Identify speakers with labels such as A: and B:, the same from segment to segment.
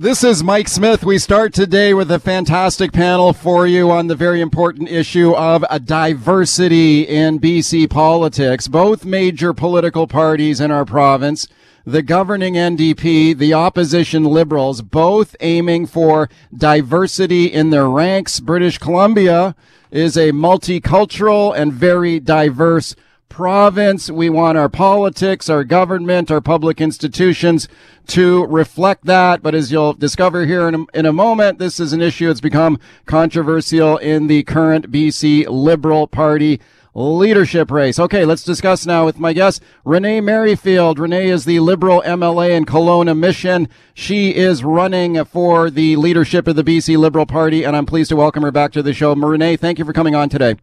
A: This is Mike Smith. We start today with a fantastic panel for you on the very important issue of a diversity in BC politics. Both major political parties in our province, the governing NDP, the opposition Liberals, both aiming for diversity in their ranks. British Columbia is a multicultural and very diverse province. We want our politics, our government, our public institutions to reflect that. But as you'll discover here in a, in a moment, this is an issue that's become controversial in the current BC Liberal Party leadership race. Okay, let's discuss now with my guest, Renee Merrifield. Renee is the Liberal MLA in Kelowna Mission. She is running for the leadership of the BC Liberal Party, and I'm pleased to welcome her back to the show. Renee, thank you for coming on today.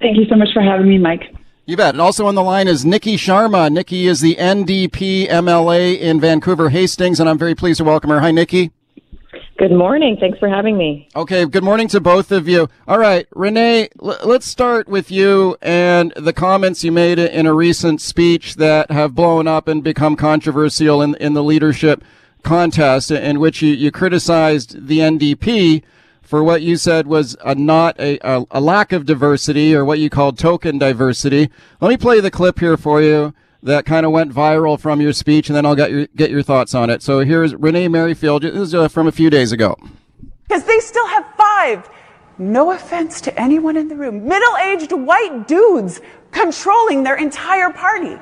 B: Thank you so much for having me, Mike.
A: You bet. And also on the line is Nikki Sharma. Nikki is the NDP MLA in Vancouver Hastings, and I'm very pleased to welcome her. Hi, Nikki.
C: Good morning. Thanks for having me.
A: Okay, good morning to both of you. All right, Renee, l- let's start with you and the comments you made in a recent speech that have blown up and become controversial in, in the leadership contest, in which you, you criticized the NDP for what you said was a not a, a, a lack of diversity or what you called token diversity. Let me play the clip here for you that kind of went viral from your speech, and then I'll get your get your thoughts on it. So here's Renee Merrifield. This is uh, from a few days ago.
D: Because they still have five. No offense to anyone in the room. Middle-aged white dudes controlling their entire party.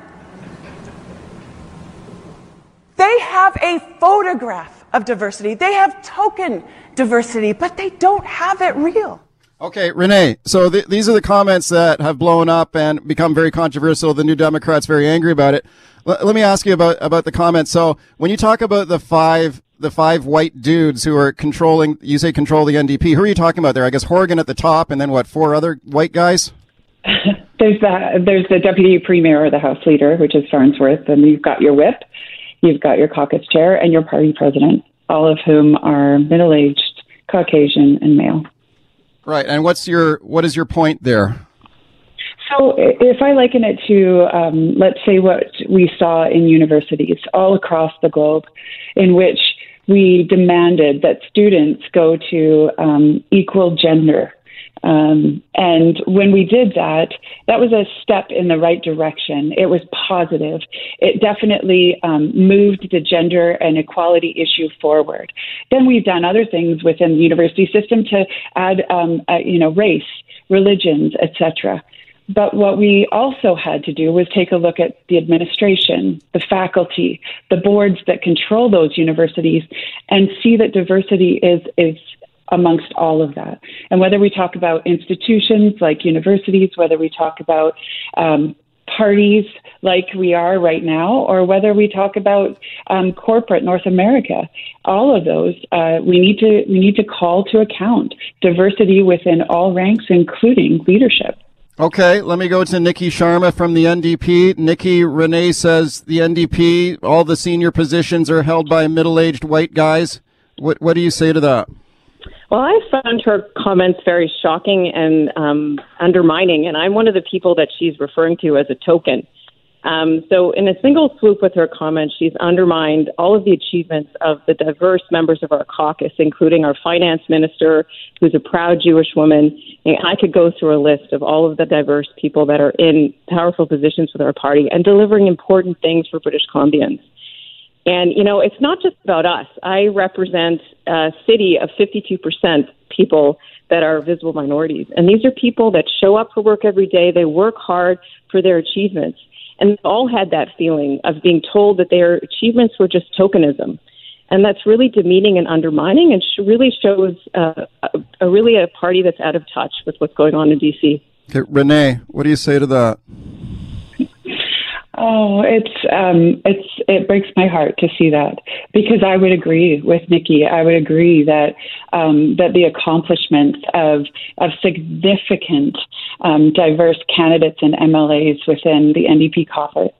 D: They have a photograph of diversity. They have token diversity, but they don't have it real.
A: Okay, Renee. So th- these are the comments that have blown up and become very controversial. The New Democrats very angry about it. L- let me ask you about about the comments. So when you talk about the five the five white dudes who are controlling, you say control the NDP. Who are you talking about there? I guess Horgan at the top, and then what? Four other white guys.
B: there's the there's the deputy premier or the House Leader, which is Farnworth, and you've got your whip, you've got your caucus chair, and your party president, all of whom are middle aged, Caucasian, and male.
A: Right. And what's your what is your point there?
B: So, if I liken it to, um, let's say, what we saw in universities all across the globe, in which we demanded that students go to um, equal gender. Um, and when we did that, that was a step in the right direction. It was positive. It definitely um, moved the gender and equality issue forward. Then we've done other things within the university system to add, um, uh, you know, race, religions, etc. But what we also had to do was take a look at the administration, the faculty, the boards that control those universities, and see that diversity is is amongst all of that. And whether we talk about institutions like universities, whether we talk about um, parties like we are right now, or whether we talk about um, corporate North America, all of those uh, we need to we need to call to account diversity within all ranks, including leadership.
A: Okay, let me go to Nikki Sharma from the NDP. Nikki Renee says the NDP, all the senior positions are held by middle-aged white guys. What what do you say to that?
C: Well, I found her comments very shocking and um, undermining, and I'm one of the people that she's referring to as a token. Um, so, in a single swoop with her comments, she's undermined all of the achievements of the diverse members of our caucus, including our finance minister, who's a proud Jewish woman. And I could go through a list of all of the diverse people that are in powerful positions with our party and delivering important things for British Columbians. And, you know, it's not just about us. I represent a city of 52% people that are visible minorities. And these are people that show up for work every day. They work hard for their achievements. And they all had that feeling of being told that their achievements were just tokenism. And that's really demeaning and undermining and really shows uh, a, a really a party that's out of touch with what's going on in BC
A: Okay, Renee, what do you say to that?
B: Oh, it's um, it's it breaks my heart to see that because I would agree with Nikki. I would agree that um, that the accomplishments of of significant um, diverse candidates and MLAs within the NDP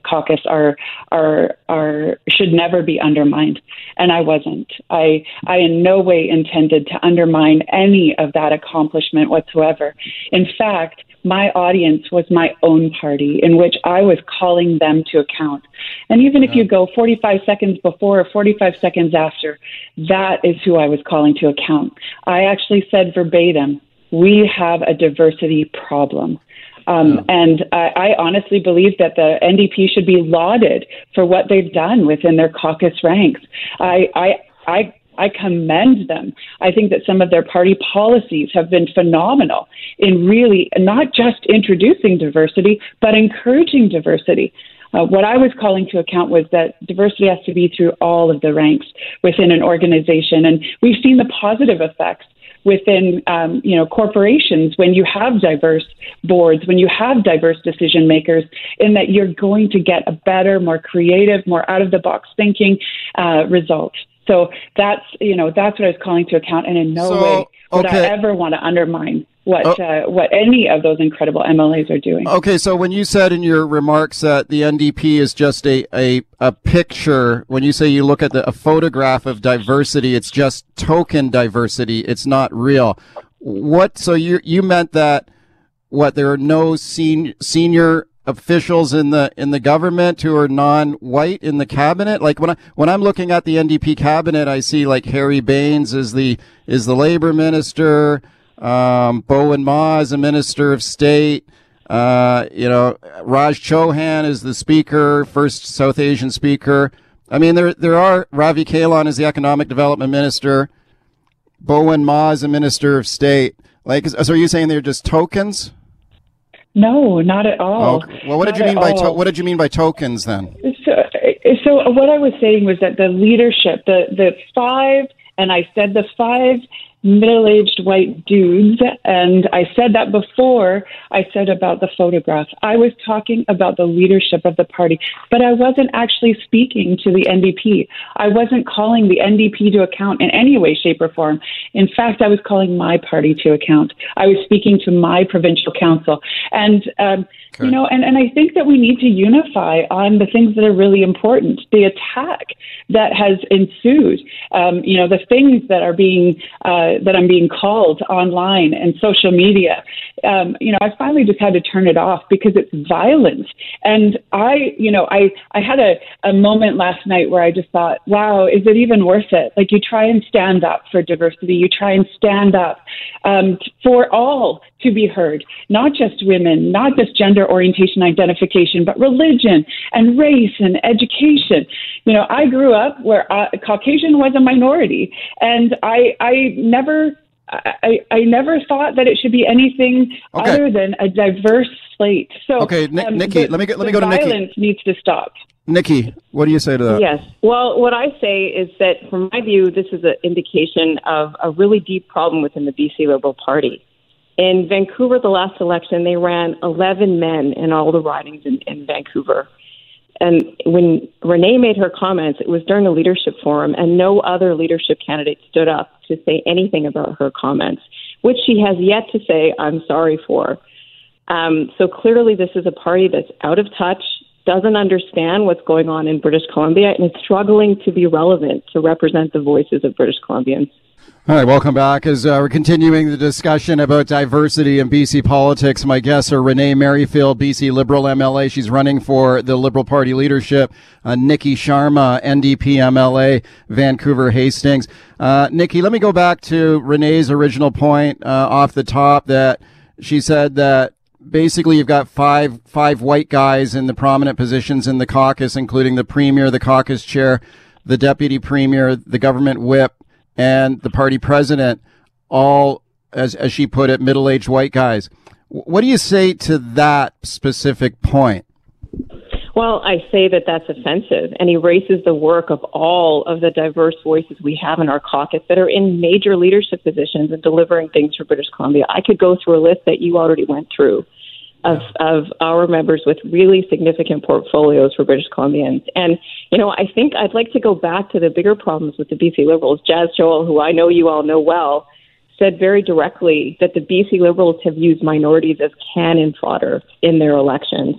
B: caucus are are are should never be undermined. And I wasn't. I I in no way intended to undermine any of that accomplishment whatsoever. In fact my audience was my own party in which I was calling them to account. And even if you go 45 seconds before or 45 seconds after, that is who I was calling to account. I actually said verbatim, we have a diversity problem. Um, yeah. And I, I honestly believe that the NDP should be lauded for what they've done within their caucus ranks. I, I, I I commend them. I think that some of their party policies have been phenomenal in really not just introducing diversity, but encouraging diversity. Uh, what I was calling to account was that diversity has to be through all of the ranks within an organization, and we've seen the positive effects within um, you know corporations when you have diverse boards, when you have diverse decision makers, in that you're going to get a better, more creative, more out of the box thinking uh, result. So that's you know that's what I was calling to account, and in no so, way would okay. I ever want to undermine what oh. uh, what any of those incredible MLAs are doing.
A: Okay, so when you said in your remarks that the NDP is just a a, a picture, when you say you look at the, a photograph of diversity, it's just token diversity. It's not real. What? So you you meant that what there are no sen- senior officials in the in the government who are non-white in the cabinet? Like when I when I'm looking at the NDP cabinet I see like Harry Bains is the is the labor minister um, Bowen Ma is a minister of state uh, you know Raj Chouhan is the speaker first South Asian speaker. I mean there there are Ravi Kahlon is the economic development minister. Bowen Ma is a minister of state. Like so are you saying they're just tokens
B: no, not at all.
A: Oh, well, what did you mean by to- what did you mean by tokens then?
B: So, so what I was saying was that the leadership, the the five, and I said the five middle aged white dudes. And I said that before I said about the photograph. I was talking about the leadership of the party, but I wasn't actually speaking to the NDP. I wasn't calling the NDP to account in any way, shape, or form. In fact, I was calling my party to account. I was speaking to my provincial council. And, um, okay. you know, and, and I think that we need to unify on the things that are really important. The attack that has ensued, um, you know, the things that are being uh, that I'm being called online and social media, um, you know, I finally just had to turn it off because it's violent. And I, you know, I I had a, a moment last night where I just thought, wow, is it even worth it? Like you try and stand up for diversity, you try and stand up um, for all to be heard, not just women, not just gender orientation identification, but religion and race and education. You know, I grew up where uh, Caucasian was a minority, and I I never I, I never thought that it should be anything okay. other than a diverse slate. So,
A: okay, Nick, um, Nikki, let me get, let me go to Nikki.
B: Violence needs to stop.
A: Nikki, what do you say to that?
C: Yes. Well, what I say is that, from my view, this is an indication of a really deep problem within the BC Liberal Party. In Vancouver, the last election, they ran 11 men in all the ridings in, in Vancouver. And when Renee made her comments, it was during a leadership forum, and no other leadership candidate stood up to say anything about her comments, which she has yet to say, I'm sorry for. Um, so clearly, this is a party that's out of touch, doesn't understand what's going on in British Columbia, and is struggling to be relevant to represent the voices of British Columbians.
A: All right, welcome back as uh, we're continuing the discussion about diversity in BC politics. My guests are Renee Merrifield, BC Liberal MLA. She's running for the Liberal Party leadership. Uh, Nikki Sharma, NDP MLA, Vancouver Hastings. Uh, Nikki, let me go back to Renee's original point uh, off the top that she said that basically you've got five five white guys in the prominent positions in the caucus, including the premier, the caucus chair, the deputy premier, the government whip and the party president, all, as, as she put it, middle aged white guys. What do you say to that specific point?
C: Well, I say that that's offensive and erases the work of all of the diverse voices we have in our caucus that are in major leadership positions and delivering things for British Columbia. I could go through a list that you already went through. Of, of our members with really significant portfolios for British Columbians. And, you know, I think I'd like to go back to the bigger problems with the BC Liberals. Jas Johal, who I know you all know well, said very directly that the BC Liberals have used minorities as cannon fodder in their elections.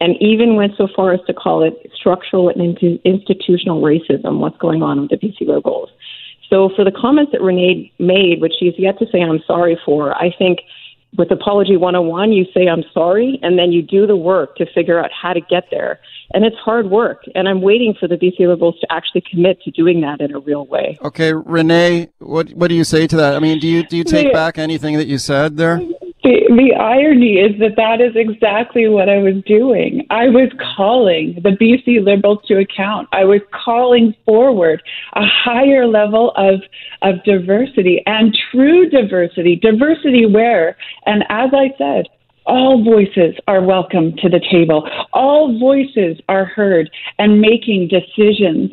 C: And even went so far as to call it structural and institutional racism, what's going on with the BC Liberals. So, for the comments that Renee made, which she's yet to say I'm sorry for, I think with Apology 101, you say, I'm sorry, and then you do the work to figure out how to get there. And it's hard work. And I'm waiting for the BC Liberals to actually commit to doing that in a real way.
A: Okay, Renee, what, what do you say to that? I mean, do you, do you take back anything that you said there?
B: The, the irony is that that is exactly what I was doing. I was calling the BC Liberals to account. I was calling forward a higher level of, of diversity and true diversity. Diversity where? And as I said, all voices are welcome to the table. All voices are heard and making decisions.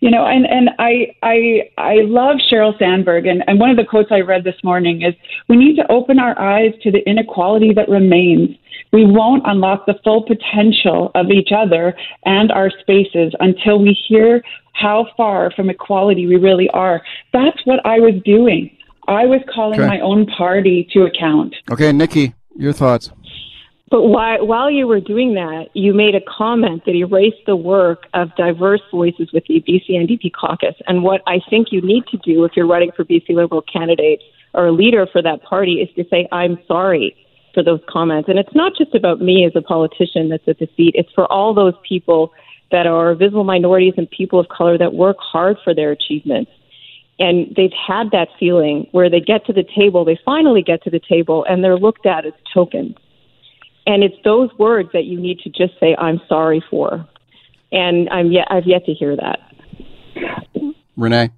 B: You know, and, and I I I love Sheryl Sandberg and, and one of the quotes I read this morning is we need to open our eyes to the inequality that remains. We won't unlock the full potential of each other and our spaces until we hear how far from equality we really are. That's what I was doing. I was calling okay. my own party to account.
A: Okay, Nikki, your thoughts.
C: But while, while you were doing that, you made a comment that erased the work of diverse voices with the BC NDP caucus. And what I think you need to do if you're running for BC Liberal candidate or a leader for that party is to say, I'm sorry for those comments. And it's not just about me as a politician that's at the seat, it's for all those people that are visible minorities and people of color that work hard for their achievements. And they've had that feeling where they get to the table, they finally get to the table, and they're looked at as tokens and it's those words that you need to just say, I'm sorry for. And I'm yet, I've yet to hear that.
A: Renee?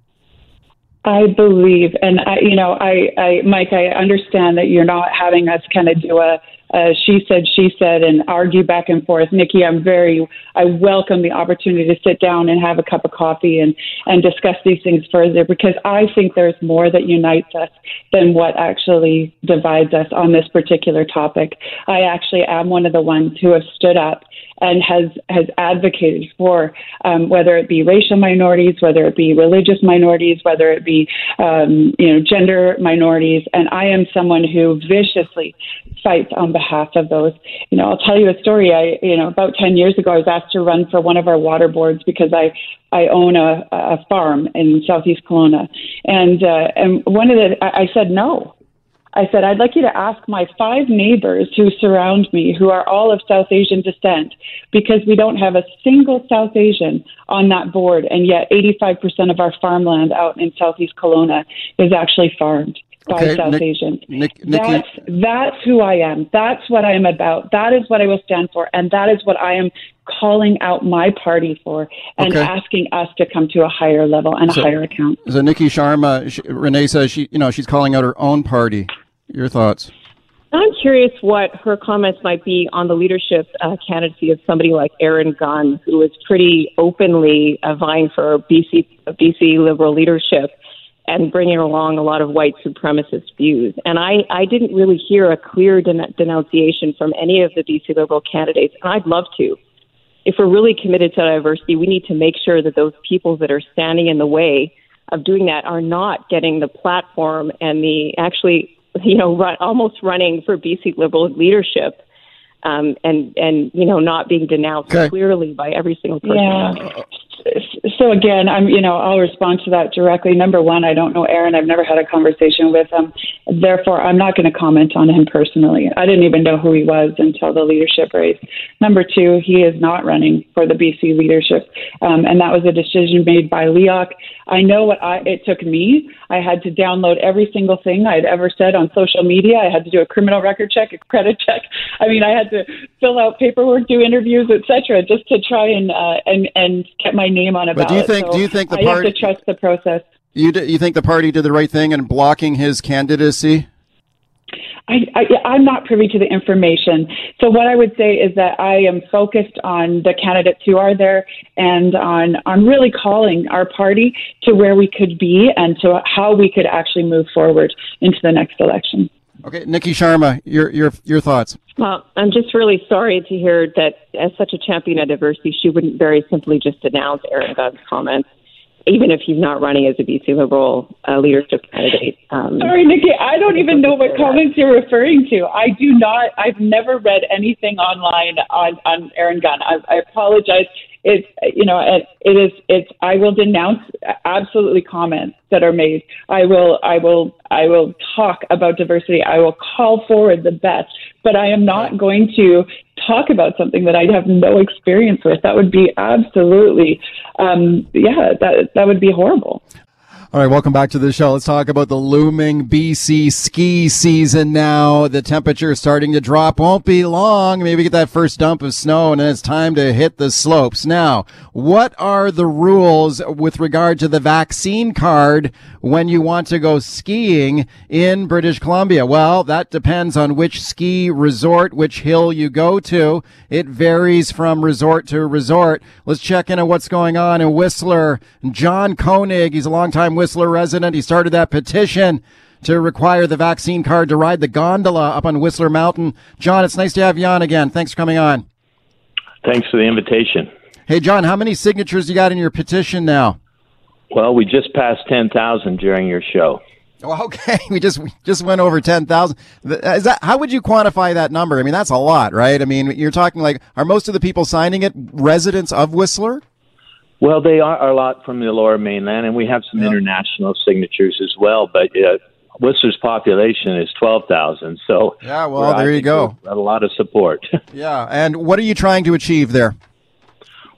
B: I believe, and I, you know, I, I, Mike, I understand that you're not having us kind of do a, a she said, she said, and argue back and forth. Nikki, I'm very, I welcome the opportunity to sit down and have a cup of coffee and and discuss these things further because I think there's more that unites us than what actually divides us on this particular topic. I actually am one of the ones who have stood up and has has advocated for um, whether it be racial minorities, whether it be religious minorities, whether it be um, you know gender minorities, and I am someone who viciously fights on behalf of those. You know, I'll tell you a story. I you know about ten years ago, I was asked to run for one of our water boards because I I own a, a farm in southeast Kelowna, and uh, and one of the I, I said no. I said, I'd like you to ask my five neighbors who surround me, who are all of South Asian descent, because we don't have a single South Asian on that board, and yet 85% of our farmland out in Southeast Kelowna is actually farmed by okay, South Nick, Asians. Nick, that's, that's who I am. That's what I am about. That is what I will stand for, and that is what I am calling out my party for and okay. asking us to come to a higher level and so, a higher account.
A: So Nikki Sharma, she, Renee says she, you know, she's calling out her own party. Your thoughts?
C: I'm curious what her comments might be on the leadership uh, candidacy of somebody like Aaron Gunn, who is pretty openly uh, vying for BC BC Liberal leadership and bringing along a lot of white supremacist views. And I, I didn't really hear a clear den- denunciation from any of the BC Liberal candidates, and I'd love to. If we're really committed to diversity, we need to make sure that those people that are standing in the way of doing that are not getting the platform and the actually you know, run, almost running for BC Liberal leadership, um, and and you know, not being denounced okay. clearly by every single person.
B: Yeah so again, I'm you know I'll respond to that directly. Number one, I don't know Aaron. I've never had a conversation with him. Therefore, I'm not going to comment on him personally. I didn't even know who he was until the leadership race. Number two, he is not running for the BC leadership, um, and that was a decision made by LEOC. I know what I, it took me. I had to download every single thing I'd ever said on social media. I had to do a criminal record check, a credit check. I mean, I had to fill out paperwork, do interviews, etc., just to try and uh, and and get my name on a
A: but
B: ballot.
A: do you think? So do you think the
B: party?
A: I
B: have to trust the process.
A: You you think the party did the right thing in blocking his candidacy?
B: I, I, am not privy to the information. So what I would say is that I am focused on the candidates who are there and on on really calling our party to where we could be and to how we could actually move forward into the next election.
A: Okay, Nikki Sharma, your your your thoughts.
C: Well, I'm just really sorry to hear that as such a champion of diversity, she wouldn't very simply just announce Aaron Gunn's comments, even if he's not running as a BC Liberal uh, leadership candidate.
B: Um, sorry, Nikki, I don't even know what comments you're referring to. I do not. I've never read anything online on on Aaron Gunn. I, I apologize it's you know it, it is it's I will denounce absolutely comments that are made. I will I will I will talk about diversity. I will call forward the best, but I am not going to talk about something that I have no experience with. That would be absolutely um, yeah that that would be horrible.
A: All right, welcome back to the show. Let's talk about the looming BC ski season now. The temperature is starting to drop. Won't be long. Maybe get that first dump of snow and then it's time to hit the slopes. Now, what are the rules with regard to the vaccine card when you want to go skiing in British Columbia? Well, that depends on which ski resort, which hill you go to. It varies from resort to resort. Let's check in on what's going on in Whistler. John Koenig, he's a longtime Whistler resident. He started that petition to require the vaccine card to ride the gondola up on Whistler Mountain. John, it's nice to have you on again. Thanks for coming on.
E: Thanks for the invitation.
A: Hey, John, how many signatures you got in your petition now?
E: Well, we just passed 10,000 during your show.
A: Oh, okay, we just we just went over ten thousand. Is that how would you quantify that number? I mean, that's a lot, right? I mean, you're talking like are most of the people signing it residents of Whistler?
E: Well, they are a lot from the lower mainland, and we have some international signatures as well. But uh, Whistler's population is 12,000. So,
A: yeah, well, there you go.
E: A lot of support.
A: yeah. And what are you trying to achieve there?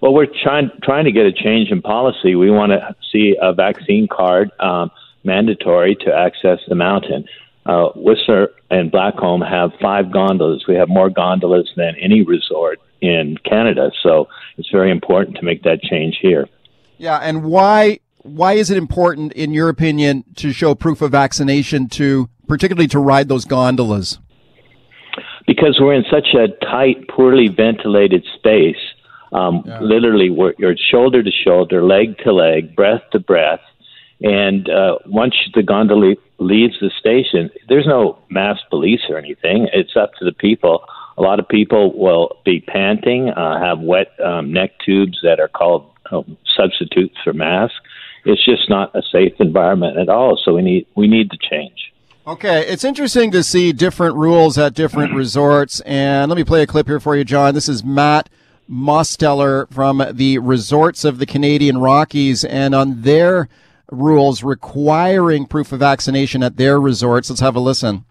E: Well, we're trying trying to get a change in policy. We want to see a vaccine card um, mandatory to access the mountain. Uh, Whistler and Blackcomb have five gondolas. We have more gondolas than any resort in Canada. So it's very important to make that change here.
A: Yeah, and why why is it important, in your opinion, to show proof of vaccination to particularly to ride those gondolas?
E: Because we're in such a tight, poorly ventilated space. Um, yeah. Literally, we're, you're shoulder to shoulder, leg to leg, breath to breath. And uh, once the gondola leaves the station, there's no mass police or anything. It's up to the people a lot of people will be panting, uh, have wet um, neck tubes that are called um, substitutes for masks. It's just not a safe environment at all. So we need we need to change.
A: Okay, it's interesting to see different rules at different resorts. And let me play a clip here for you, John. This is Matt Mosteller from the Resorts of the Canadian Rockies, and on their rules requiring proof of vaccination at their resorts. Let's have a listen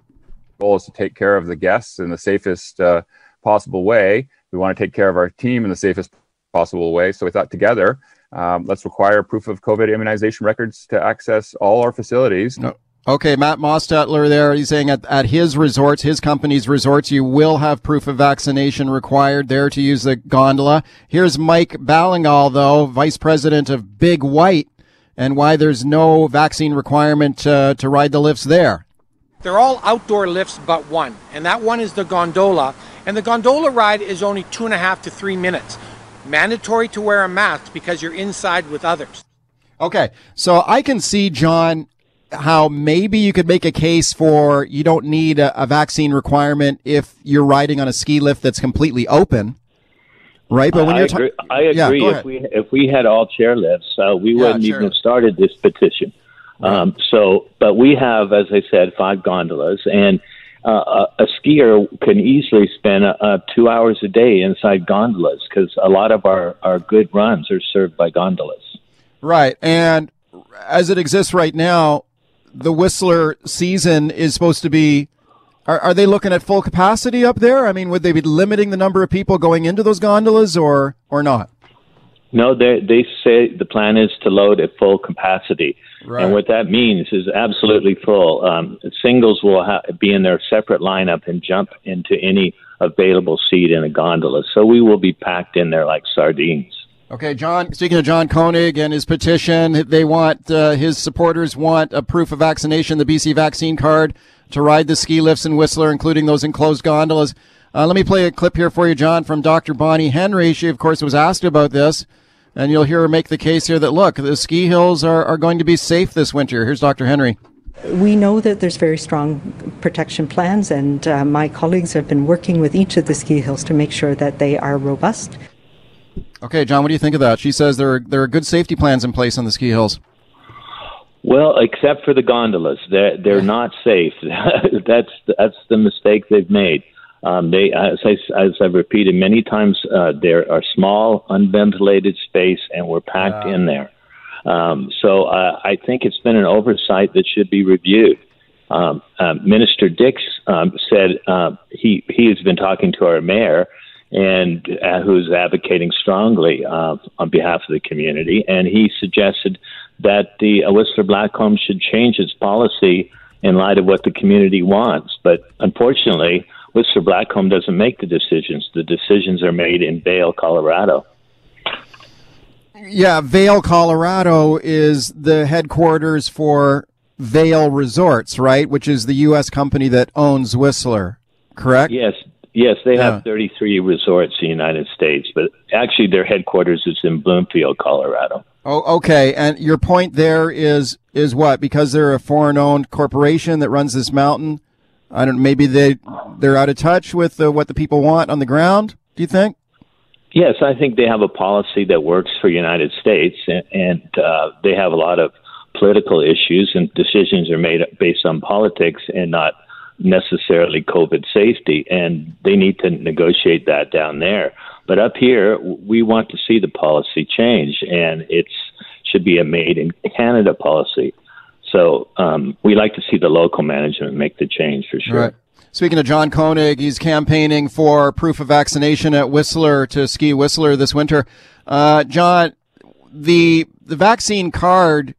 F: goal is to take care of the guests in the safest uh, possible way. We want to take care of our team in the safest possible way. So we thought together, um, let's require proof of COVID immunization records to access all our facilities. No.
A: Okay, Matt Mosteller there. He's saying at, at his resorts, his company's resorts, you will have proof of vaccination required there to use the gondola. Here's Mike Ballingall, though, vice president of Big White, and why there's no vaccine requirement uh, to ride the lifts there.
G: They're all outdoor lifts but one, and that one is the gondola. And the gondola ride is only two and a half to three minutes. Mandatory to wear a mask because you're inside with others.
A: Okay, so I can see, John, how maybe you could make a case for you don't need a, a vaccine requirement if you're riding on a ski lift that's completely open right?
E: But when I you're agree, ta- I agree. Yeah, if we if we had all chair lifts, uh, we wouldn't even have started this petition. Um, so, but we have, as I said, five gondolas, and uh, a, a skier can easily spend uh, two hours a day inside gondolas because a lot of our, our good runs are served by gondolas.
A: Right. And as it exists right now, the Whistler season is supposed to be. Are, are they looking at full capacity up there? I mean, would they be limiting the number of people going into those gondolas or, or not?
E: No, they they say the plan is to load at full capacity, right. and what that means is absolutely full. Um, singles will ha- be in their separate lineup and jump into any available seat in a gondola. So we will be packed in there like sardines.
A: Okay, John. Speaking of John Koenig and his petition, they want uh, his supporters want a proof of vaccination, the BC vaccine card, to ride the ski lifts in Whistler, including those enclosed gondolas. Uh, let me play a clip here for you, John, from Dr. Bonnie Henry. She, of course, was asked about this. And you'll hear her make the case here that look, the ski hills are, are going to be safe this winter. Here's Dr. Henry.
H: We know that there's very strong protection plans, and uh, my colleagues have been working with each of the ski hills to make sure that they are robust.
A: Okay, John, what do you think of that? She says there are, there are good safety plans in place on the ski hills.
E: Well, except for the gondolas, they're they're not safe. that's that's the mistake they've made. Um, they, as, I, as I've repeated many times, uh, there are small, unventilated space, and we're packed in there. Um, so uh, I think it's been an oversight that should be reviewed. Um, uh, Minister Dix um, said uh, he he has been talking to our mayor and uh, who's advocating strongly uh, on behalf of the community, and he suggested that the Whistler Blackcomb should change its policy in light of what the community wants. But unfortunately, Whistler Blackcomb doesn't make the decisions. The decisions are made in Vail, Colorado.
A: Yeah, Vail, Colorado is the headquarters for Vail Resorts, right? Which is the U.S. company that owns Whistler, correct?
E: Yes, yes, they yeah. have 33 resorts in the United States, but actually their headquarters is in Broomfield, Colorado.
A: Oh, okay. And your point there is is what? Because they're a foreign-owned corporation that runs this mountain. I don't. Maybe they they're out of touch with uh, what the people want on the ground. Do you think?
E: Yes, I think they have a policy that works for United States, and, and uh, they have a lot of political issues, and decisions are made based on politics and not necessarily COVID safety, and they need to negotiate that down there. But up here, we want to see the policy change, and it should be a made in Canada policy. So um, we like to see the local management make the change for sure.
A: Right. Speaking of John Koenig, he's campaigning for proof of vaccination at Whistler to ski Whistler this winter. Uh, John, the the vaccine card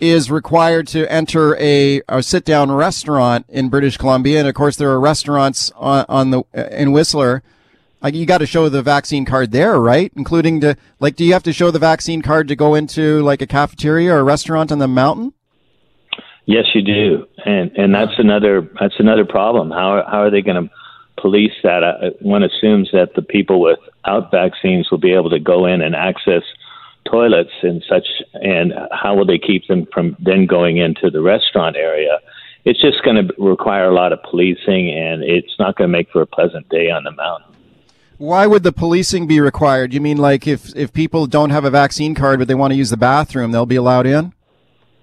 A: is required to enter a, a sit down restaurant in British Columbia, and of course there are restaurants on, on the in Whistler. Like you got to show the vaccine card there, right? Including to like, do you have to show the vaccine card to go into like a cafeteria or a restaurant on the mountain?
E: Yes, you do, and and that's another that's another problem. How how are they going to police that? One assumes that the people without vaccines will be able to go in and access toilets and such, and how will they keep them from then going into the restaurant area? It's just going to require a lot of policing, and it's not going to make for a pleasant day on the mountain.
A: Why would the policing be required? You mean like if if people don't have a vaccine card but they want to use the bathroom, they'll be allowed in?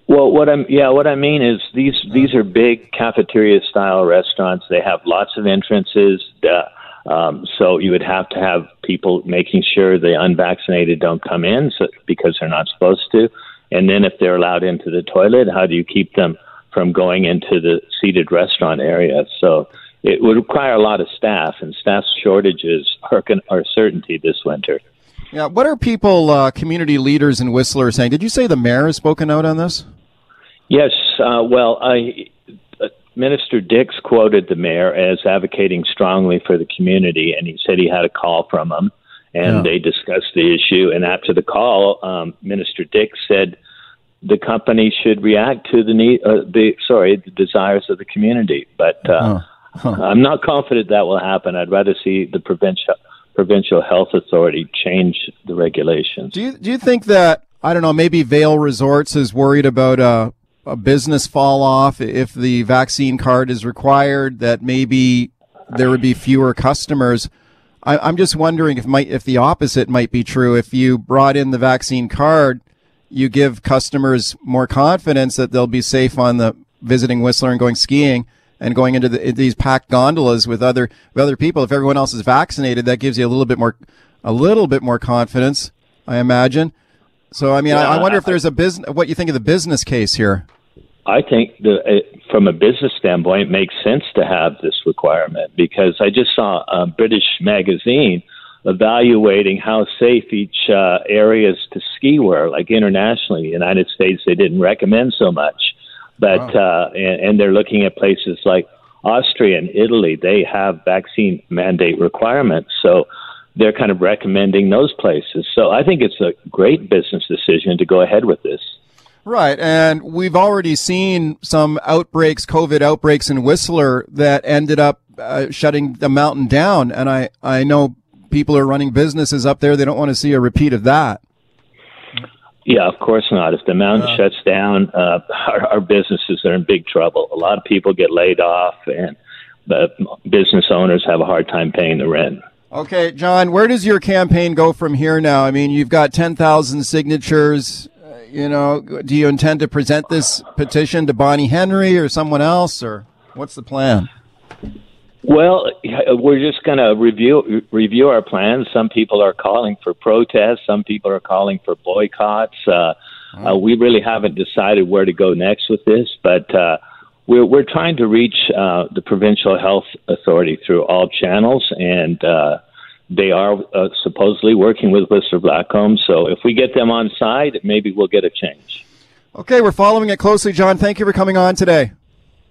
E: Well, what I'm yeah, what I mean is these these are big cafeteria style restaurants. They have lots of entrances. Uh, um, so you would have to have people making sure the unvaccinated don't come in so, because they're not supposed to. And then if they're allowed into the toilet, how do you keep them from going into the seated restaurant area? So it would require a lot of staff, and staff shortages are, are certainty this winter.
A: Yeah, what are people, uh, community leaders in Whistler saying? Did you say the mayor has spoken out on this?
E: Yes. Uh, well, I, uh, Minister Dix quoted the mayor as advocating strongly for the community, and he said he had a call from him, and yeah. they discussed the issue. And after the call, um, Minister Dix said the company should react to the need, uh, the sorry, the desires of the community. But uh, huh. Huh. I'm not confident that will happen. I'd rather see the provincial provincial health authority change the regulations.
A: Do you do you think that I don't know maybe Vail Resorts is worried about a, a business fall off if the vaccine card is required that maybe there would be fewer customers. I, am just wondering if might if the opposite might be true. If you brought in the vaccine card, you give customers more confidence that they'll be safe on the visiting Whistler and going skiing and going into the, these packed gondolas with other with other people. If everyone else is vaccinated, that gives you a little bit more a little bit more confidence, I imagine. So, I mean, yeah, I, I, wonder if there's a business. What you think of the business case here?
E: I think the, uh, from a business standpoint, it makes sense to have this requirement because I just saw a British magazine evaluating how safe each uh, areas to ski were. Like internationally, the United States, they didn't recommend so much. But wow. uh, and, and they're looking at places like Austria and Italy. They have vaccine mandate requirements, so they're kind of recommending those places. So I think it's a great business decision to go ahead with this.
A: Right. And we've already seen some outbreaks, COVID outbreaks in Whistler that ended up uh, shutting the mountain down. And I, I know people are running businesses up there. They don't want to see a repeat of that.
E: Yeah, of course not. If the mountain uh, shuts down, uh, our, our businesses are in big trouble. A lot of people get laid off, and the business owners have a hard time paying the rent.
A: Okay, John, where does your campaign go from here now? I mean, you've got 10,000 signatures. Uh, you know, do you intend to present this petition to Bonnie Henry or someone else, or what's the plan?
E: Well, we're just going to review review our plans. Some people are calling for protests. Some people are calling for boycotts. Uh, uh, we really haven't decided where to go next with this, but uh, we're we're trying to reach uh, the provincial health authority through all channels, and uh, they are uh, supposedly working with Whistler Blackcomb. So if we get them on side, maybe we'll get a change.
A: Okay, we're following it closely, John. Thank you for coming on today.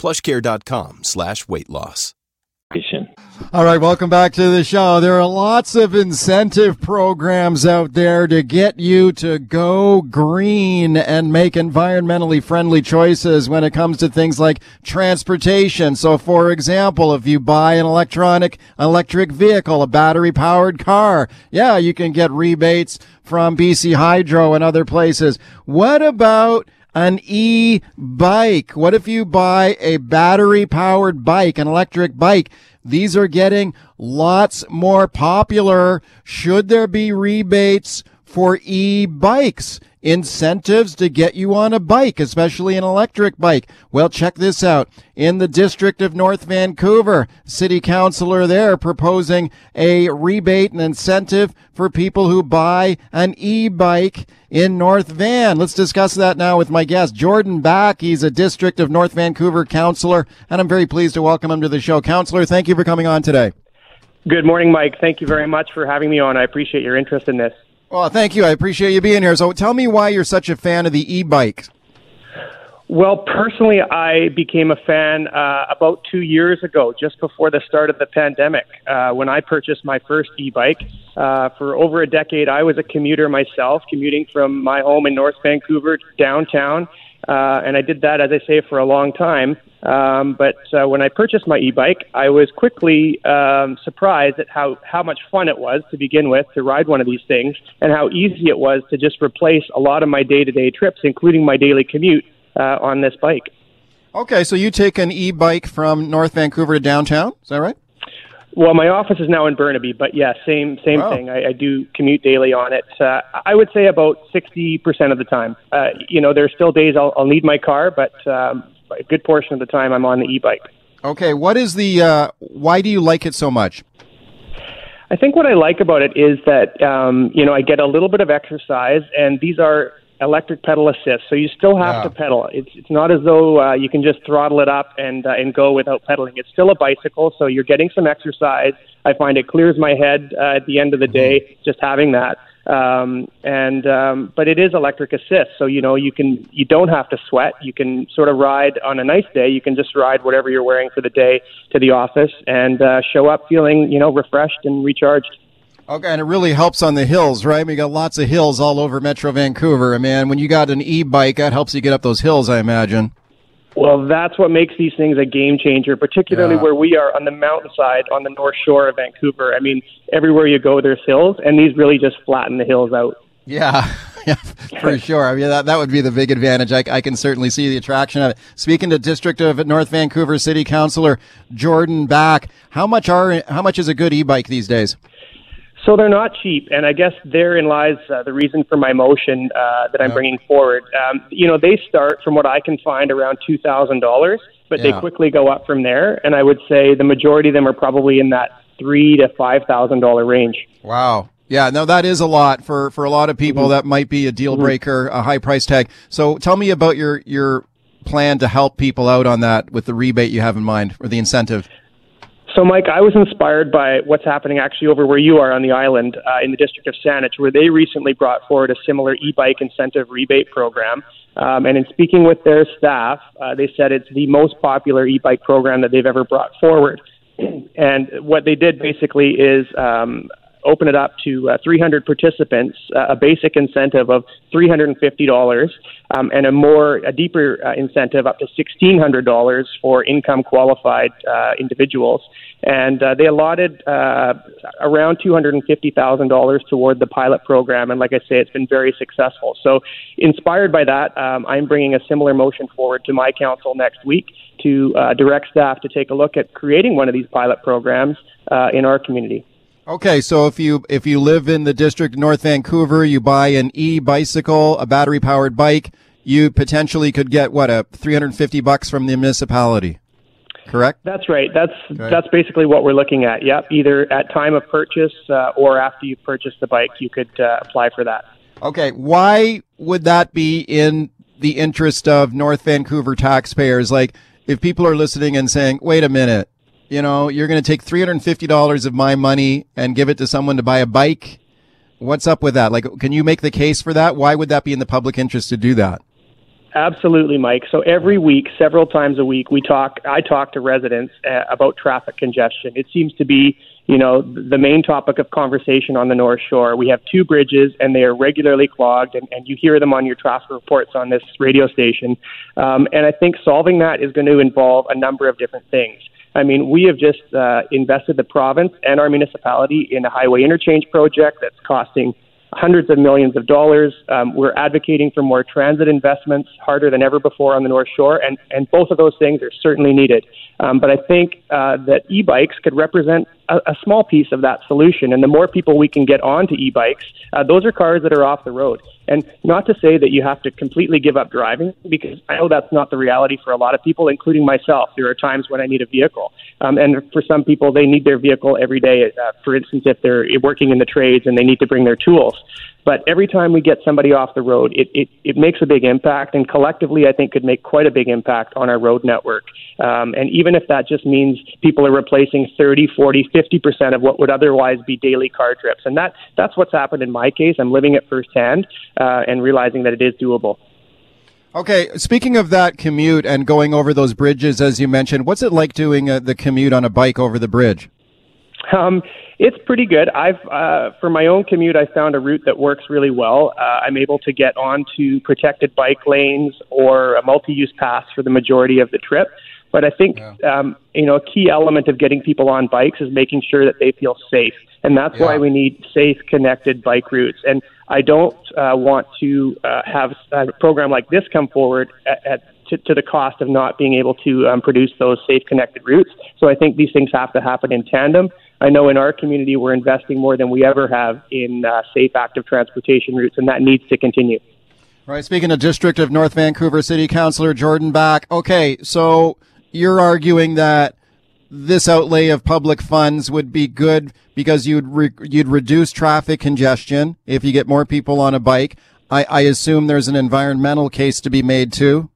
I: plushcare.com slash weight loss.
A: All right, welcome back to the show. There are lots of incentive programs out there to get you to go green and make environmentally friendly choices when it comes to things like transportation. So, for example, if you buy an electronic electric vehicle, a battery powered car, yeah, you can get rebates from BC Hydro and other places. What about an e-bike? What if you buy a battery powered bike, an electric bike? These are getting lots more popular. Should there be rebates for e-bikes? incentives to get you on a bike, especially an electric bike. Well, check this out. In the district of North Vancouver, city councilor there proposing a rebate and incentive for people who buy an e-bike in North Van. Let's discuss that now with my guest, Jordan Back. He's a district of North Vancouver councilor, and I'm very pleased to welcome him to the show. Councilor, thank you for coming on today.
J: Good morning, Mike. Thank you very much for having me on. I appreciate your interest in this.
A: Well, thank you. I appreciate you being here. So tell me why you're such a fan of the e-bike.
J: Well, personally, I became a fan uh, about two years ago, just before the start of the pandemic, uh, when I purchased my first e-bike. Uh, for over a decade, I was a commuter myself, commuting from my home in North Vancouver downtown, uh, and I did that, as I say, for a long time. Um, but uh, when I purchased my e-bike, I was quickly um, surprised at how how much fun it was to begin with to ride one of these things, and how easy it was to just replace a lot of my day-to-day trips, including my daily commute, uh, on this bike.
A: Okay, so you take an e-bike from North Vancouver to downtown. Is that right?
J: Well, my office is now in Burnaby, but yeah, same same wow. thing. I, I do commute daily on it. Uh, I would say about sixty percent of the time. Uh, you know, there's still days I'll, I'll need my car, but um, a good portion of the time I'm on the e-bike.
A: Okay, what is the? Uh, why do you like it so much?
J: I think what I like about it is that um, you know I get a little bit of exercise, and these are electric pedal assist, so you still have yeah. to pedal. It's it's not as though uh, you can just throttle it up and uh, and go without pedaling. It's still a bicycle, so you're getting some exercise. I find it clears my head uh, at the end of the day mm-hmm. just having that. Um, and um, but it is electric assist, so you know you can you don't have to sweat. You can sort of ride on a nice day. You can just ride whatever you're wearing for the day to the office and uh, show up feeling you know refreshed and recharged.
A: Okay, and it really helps on the hills, right? We got lots of hills all over Metro Vancouver. Man, when you got an e-bike, that helps you get up those hills, I imagine.
J: Well, that's what makes these things a game changer, particularly yeah. where we are on the mountainside on the north shore of Vancouver. I mean, everywhere you go, there's hills, and these really just flatten the hills out.
A: Yeah, yeah, for sure. I mean, that, that would be the big advantage. I, I can certainly see the attraction of it. Speaking to District of North Vancouver City Councilor Jordan Back, how much are how much is a good e-bike these days?
J: So they're not cheap, and I guess therein lies uh, the reason for my motion uh, that I'm yeah. bringing forward. Um, you know, they start from what I can find around two thousand dollars, but yeah. they quickly go up from there. And I would say the majority of them are probably in that three to five thousand dollar range.
A: Wow. Yeah, no, that is a lot for, for a lot of people. Mm-hmm. That might be a deal mm-hmm. breaker, a high price tag. So tell me about your your plan to help people out on that with the rebate you have in mind or the incentive.
J: So, Mike, I was inspired by what's happening actually over where you are on the island uh, in the district of Saanich, where they recently brought forward a similar e bike incentive rebate program. Um, and in speaking with their staff, uh, they said it's the most popular e bike program that they've ever brought forward. And what they did basically is um, open it up to uh, 300 participants, uh, a basic incentive of $350, um, and a more a deeper uh, incentive up to $1,600 for income qualified uh, individuals. And uh, they allotted uh, around $250,000 toward the pilot program. And like I say, it's been very successful. So, inspired by that, um, I'm bringing a similar motion forward to my council next week to direct staff to take a look at creating one of these pilot programs in our community.
A: Okay, so if you if you live in the district of North Vancouver, you buy an e-bicycle, a battery-powered bike, you potentially could get what a 350 bucks from the municipality. Correct?
J: That's right. That's okay. that's basically what we're looking at. Yep, either at time of purchase uh, or after you purchase the bike, you could uh, apply for that.
A: Okay, why would that be in the interest of North Vancouver taxpayers? Like if people are listening and saying, "Wait a minute, you know, you're going to take $350 of my money and give it to someone to buy a bike. What's up with that? Like, can you make the case for that? Why would that be in the public interest to do that?
J: Absolutely, Mike. So every week, several times a week, we talk. I talk to residents uh, about traffic congestion. It seems to be, you know, the main topic of conversation on the North Shore. We have two bridges, and they are regularly clogged, and, and you hear them on your traffic reports on this radio station. Um, and I think solving that is going to involve a number of different things. I mean, we have just uh, invested the province and our municipality in a highway interchange project that's costing hundreds of millions of dollars. Um, we're advocating for more transit investments, harder than ever before on the North Shore, and, and both of those things are certainly needed. Um, but I think uh, that e bikes could represent a, a, small piece of that solution. And the more people we can get onto e bikes, uh, those are cars that are off the road. And not to say that you have to completely give up driving, because I know that's not the reality for a lot of people, including myself. There are times when I need a vehicle. Um, and for some people, they need their vehicle every day. Uh, for instance, if they're working in the trades and they need to bring their tools. But every time we get somebody off the road, it, it, it makes a big impact, and collectively, I think could make quite a big impact on our road network. Um, and even if that just means people are replacing 30, 40, 50% of what would otherwise be daily car trips. And that, that's what's happened in my case. I'm living it firsthand uh, and realizing that it is doable.
A: Okay, speaking of that commute and going over those bridges, as you mentioned, what's it like doing uh, the commute on a bike over the bridge?
J: Um, it's pretty good. I've uh, for my own commute, I found a route that works really well. Uh, I'm able to get onto protected bike lanes or a multi-use pass for the majority of the trip. But I think yeah. um, you know a key element of getting people on bikes is making sure that they feel safe, and that's yeah. why we need safe, connected bike routes. And I don't uh, want to uh, have a program like this come forward at, at to, to, the cost of not being able to um, produce those safe, connected routes. So I think these things have to happen in tandem. I know in our community we're investing more than we ever have in uh, safe, active transportation routes, and that needs to continue.
A: Right. Speaking of District of North Vancouver City Councilor Jordan Back. Okay, so you're arguing that this outlay of public funds would be good because you'd re- you'd reduce traffic congestion if you get more people on a bike. I, I assume there's an environmental case to be made too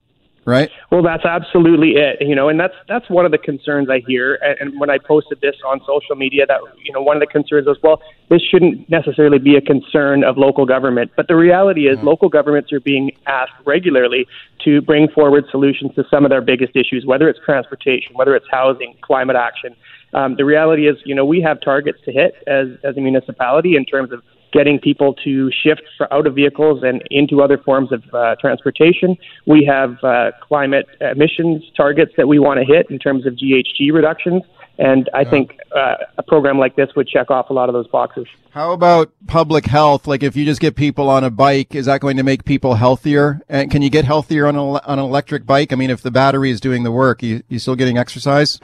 A: right?
J: Well, that's absolutely it. You know, and that's that's one of the concerns I hear. And, and when I posted this on social media, that you know, one of the concerns was, well, this shouldn't necessarily be a concern of local government. But the reality is, local governments are being asked regularly to bring forward solutions to some of their biggest issues, whether it's transportation, whether it's housing, climate action. Um, the reality is, you know, we have targets to hit as as a municipality in terms of getting people to shift out of vehicles and into other forms of uh, transportation. We have uh, climate emissions targets that we want to hit in terms of GHG reductions. And I yeah. think uh, a program like this would check off a lot of those boxes.
A: How about public health? Like if you just get people on a bike, is that going to make people healthier? And can you get healthier on, a, on an electric bike? I mean, if the battery is doing the work, you, you still getting exercise?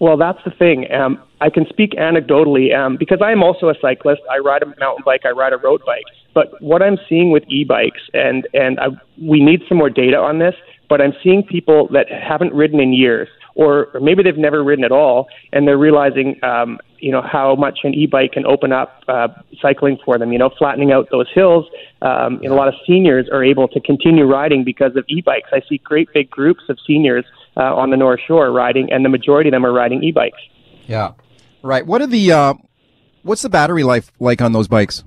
J: Well, that's the thing. Um, I can speak anecdotally um, because I am also a cyclist. I ride a mountain bike. I ride a road bike. But what I'm seeing with e-bikes, and and I, we need some more data on this. But I'm seeing people that haven't ridden in years, or, or maybe they've never ridden at all, and they're realizing, um, you know, how much an e-bike can open up uh, cycling for them. You know, flattening out those hills. Um, and a lot of seniors are able to continue riding because of e-bikes. I see great big groups of seniors uh, on the North Shore riding, and the majority of them are riding e-bikes.
A: Yeah. Right. What are the uh, what's the battery life like on those bikes?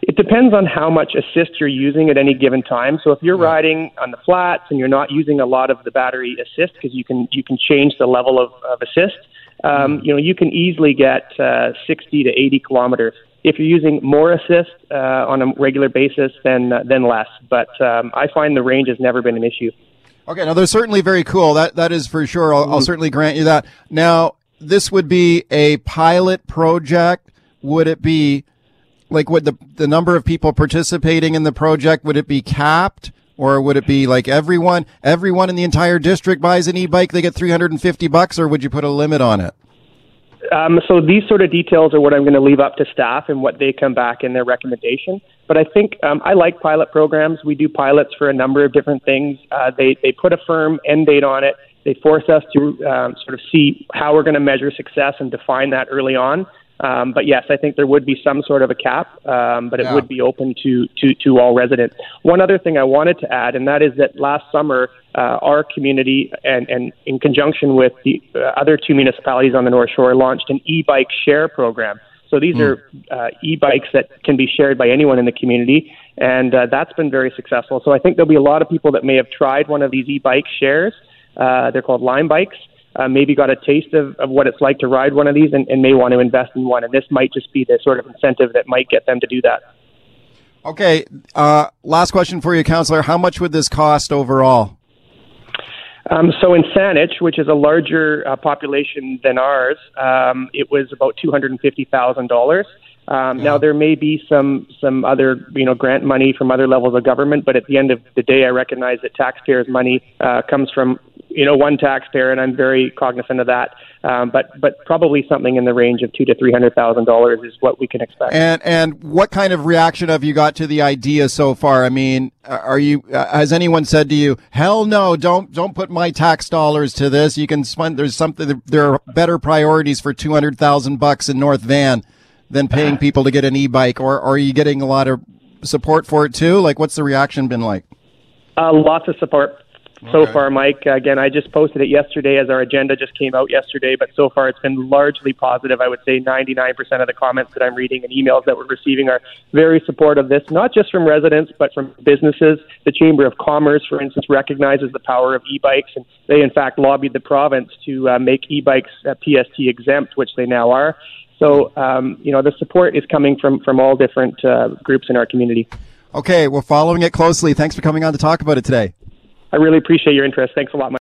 J: It depends on how much assist you're using at any given time. So if you're riding on the flats and you're not using a lot of the battery assist because you can you can change the level of, of assist, um, mm. you know you can easily get uh, 60 to 80 kilometers. If you're using more assist uh, on a regular basis, then uh, then less. But um, I find the range has never been an issue.
A: Okay, now they're certainly very cool. That that is for sure. I'll. I'll certainly grant you that. Now, this would be a pilot project. Would it be like would the the number of people participating in the project would it be capped or would it be like everyone everyone in the entire district buys an e-bike they get 350 bucks or would you put a limit on it
J: um, so these sort of details are what I'm going to leave up to staff and what they come back in their recommendation. But I think um, I like pilot programs. We do pilots for a number of different things. Uh, they they put a firm end date on it. They force us to um, sort of see how we're going to measure success and define that early on. Um, but yes, I think there would be some sort of a cap, um, but it yeah. would be open to, to, to all residents. One other thing I wanted to add, and that is that last summer, uh, our community, and, and in conjunction with the uh, other two municipalities on the North Shore, launched an e bike share program. So these mm. are uh, e bikes that can be shared by anyone in the community, and uh, that's been very successful. So I think there'll be a lot of people that may have tried one of these e bike shares. Uh, they're called Lime bikes uh, maybe got a taste of, of what it's like to ride one of these and, and may want to invest in one. And this might just be the sort of incentive that might get them to do that.
A: Okay. Uh, last question for you, Councillor. How much would this cost overall?
J: Um, so in Saanich, which is a larger uh, population than ours, um, it was about two hundred and fifty thousand dollars. Um, yeah. Now there may be some some other you know grant money from other levels of government, but at the end of the day, I recognize that taxpayers' money uh, comes from you know one taxpayer, and I'm very cognizant of that. Um, but but probably something in the range of two to three hundred thousand dollars is what we can expect.
A: And and what kind of reaction have you got to the idea so far? I mean, are you uh, has anyone said to you, "Hell no, don't don't put my tax dollars to this. You can spend there's something there are better priorities for two hundred thousand bucks in North Van than paying people to get an e-bike." Or, or are you getting a lot of support for it too? Like, what's the reaction been like?
J: Uh, lots of support so okay. far, Mike. Again, I just posted it yesterday as our agenda just came out yesterday, but so far it's been largely positive. I would say 99% of the comments that I'm reading and emails that we're receiving are very supportive of this, not just from residents, but from businesses. The Chamber of Commerce, for instance, recognizes the power of e-bikes, and they, in fact, lobbied the province to uh, make e-bikes uh, PST exempt, which they now are. So, um, you know, the support is coming from, from all different uh, groups in our community.
A: Okay, we're following it closely. Thanks for coming on to talk about it today.
J: I really appreciate your interest. Thanks a lot, Mike.